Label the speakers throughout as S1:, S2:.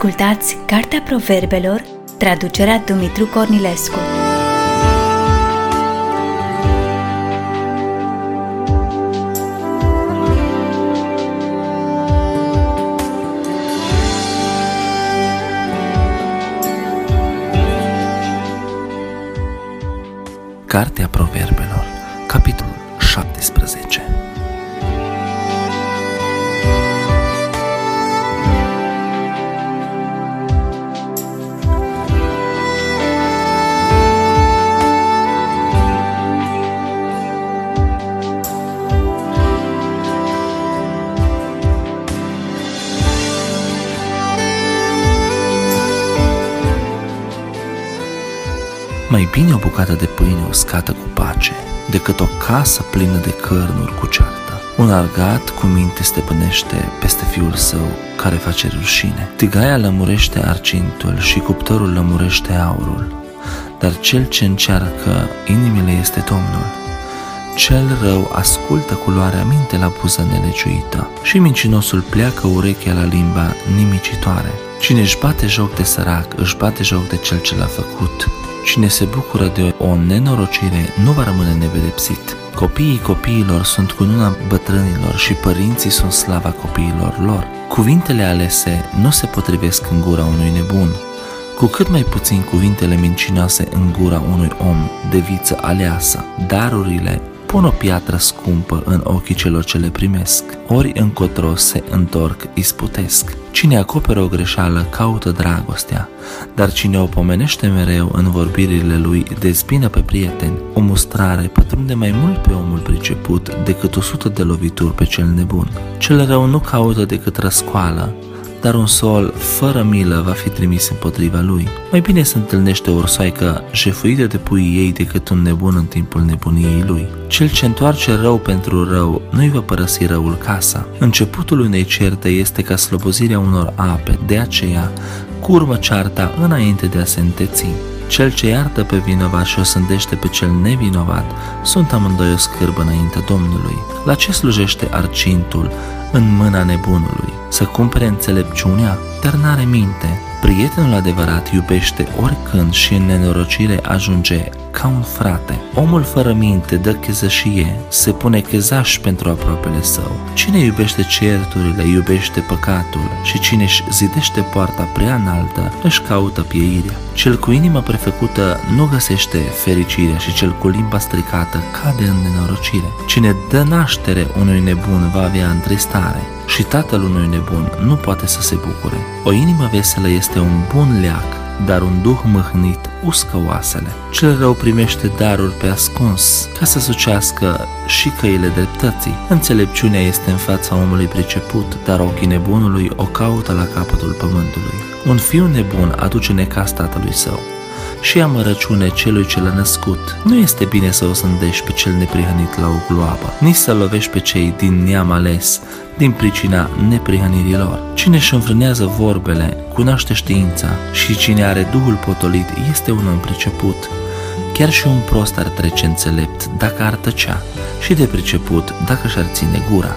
S1: Ascultați Cartea Proverbelor, traducerea Dumitru Cornilescu.
S2: Cartea Proverbelor, capitolul 17 bine o bucată de pâine uscată cu pace decât o casă plină de cărnuri cu ceartă. Un argat cu minte stăpânește peste fiul său care face rușine. Tigaia lămurește argintul și cuptorul lămurește aurul, dar cel ce încearcă inimile este Domnul. Cel rău ascultă culoarea minte la buza nelegiuită și mincinosul pleacă urechea la limba nimicitoare. Cine își bate joc de sărac, își bate joc de cel ce l-a făcut Cine se bucură de o nenorocire nu va rămâne nepedepsit. Copiii copiilor sunt cununa bătrânilor și părinții sunt slava copiilor lor. Cuvintele alese nu se potrivesc în gura unui nebun, cu cât mai puțin cuvintele mincinoase în gura unui om de viță aleasă. Darurile pun o piatră scumpă în ochii celor ce le primesc, ori încotro se întorc isputesc. Cine acoperă o greșeală caută dragostea, dar cine o pomenește mereu în vorbirile lui dezbină pe prieteni. O mustrare pătrunde mai mult pe omul priceput decât o sută de lovituri pe cel nebun. Cel rău nu caută decât răscoală, dar un sol fără milă va fi trimis împotriva lui. Mai bine să întâlnește o ursoaică jefuită de puii ei decât un nebun în timpul nebuniei lui. Cel ce întoarce rău pentru rău nu-i va părăsi răul casa. Începutul unei certe este ca slobozirea unor ape, de aceea curmă cearta înainte de a se înteți. Cel ce iartă pe vinovat și o sândește pe cel nevinovat sunt amândoi o scârbă înaintea Domnului. La ce slujește arcintul în mâna nebunului? Să cumpere înțelepciunea? Dar n-are minte. Prietenul adevărat iubește oricând și în nenorocire ajunge ca un frate. Omul fără minte dă chezășie, se pune chezaș pentru aproapele său. Cine iubește certurile, iubește păcatul și cine își zidește poarta prea înaltă, își caută pieirea. Cel cu inima prefăcută nu găsește fericirea și cel cu limba stricată cade în nenorocire. Cine dă naștere unui nebun va avea întristare și tatăl unui nebun nu poate să se bucure. O inimă veselă este un bun leac, dar un duh mâhnit uscă oasele. Cel rău primește daruri pe ascuns, ca să sucească și căile dreptății. Înțelepciunea este în fața omului priceput, dar ochii nebunului o caută la capătul pământului. Un fiu nebun aduce necas tatălui său, și amărăciune celui ce l-a născut. Nu este bine să o sândești pe cel neprihănit la o gloabă, nici să lovești pe cei din neam ales, din pricina neprihănirilor. Cine își înfrânează vorbele, cunoaște știința și cine are Duhul potolit este un om priceput. Chiar și un prost ar trece înțelept dacă ar tăcea și de priceput dacă și-ar ține gura.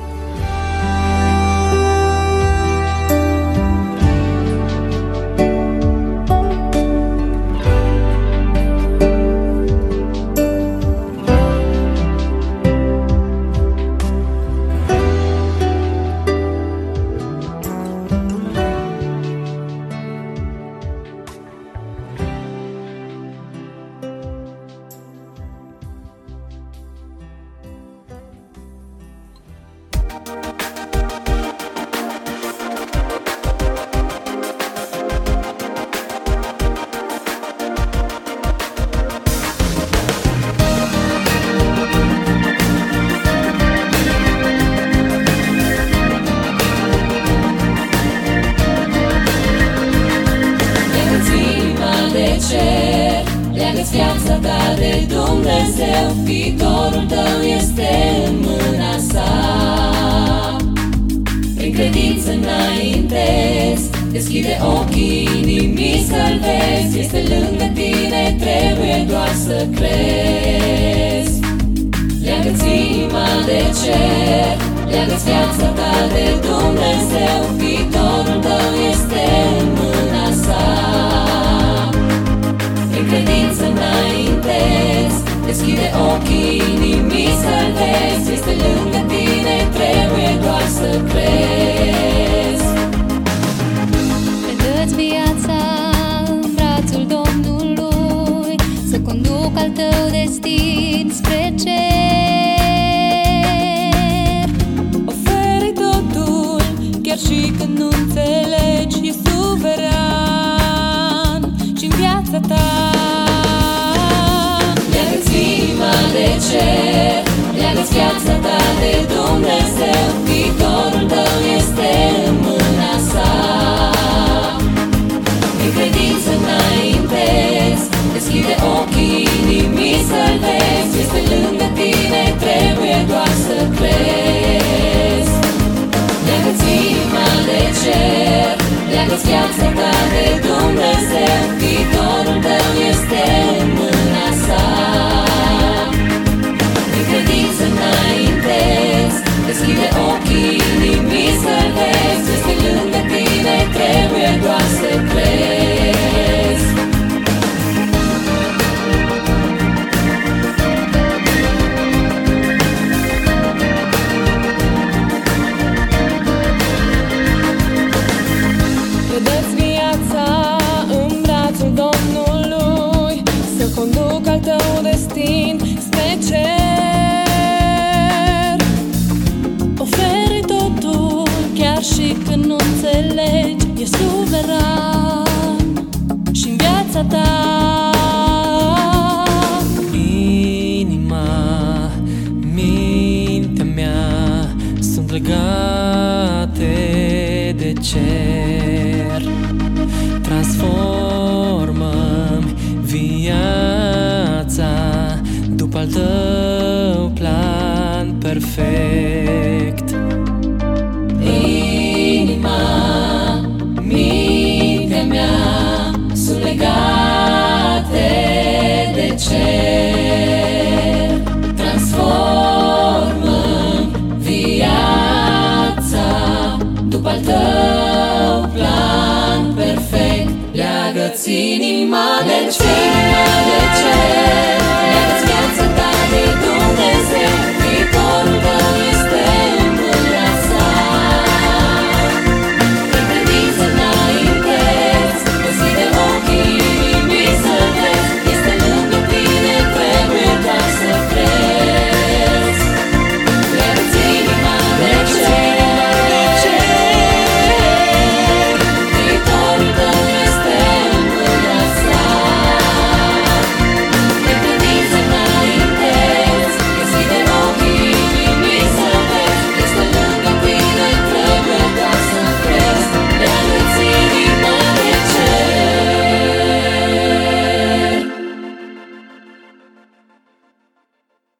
S3: viața ta de Dumnezeu, viitorul tău este în mâna sa. Prin credință înaintezi, deschide ochii, inimii să-l vezi, este lângă tine, trebuie doar să crezi. Leagă-ți inima de cer, leagă-ți viața ta de Dumnezeu, viitorul tău este în al tău destin spre cer cer. Transformă-mi viața După al tău plan perfect. Inima, mintea mea Sunt legate de cer Ia-ți inima de cer Ia-ți viață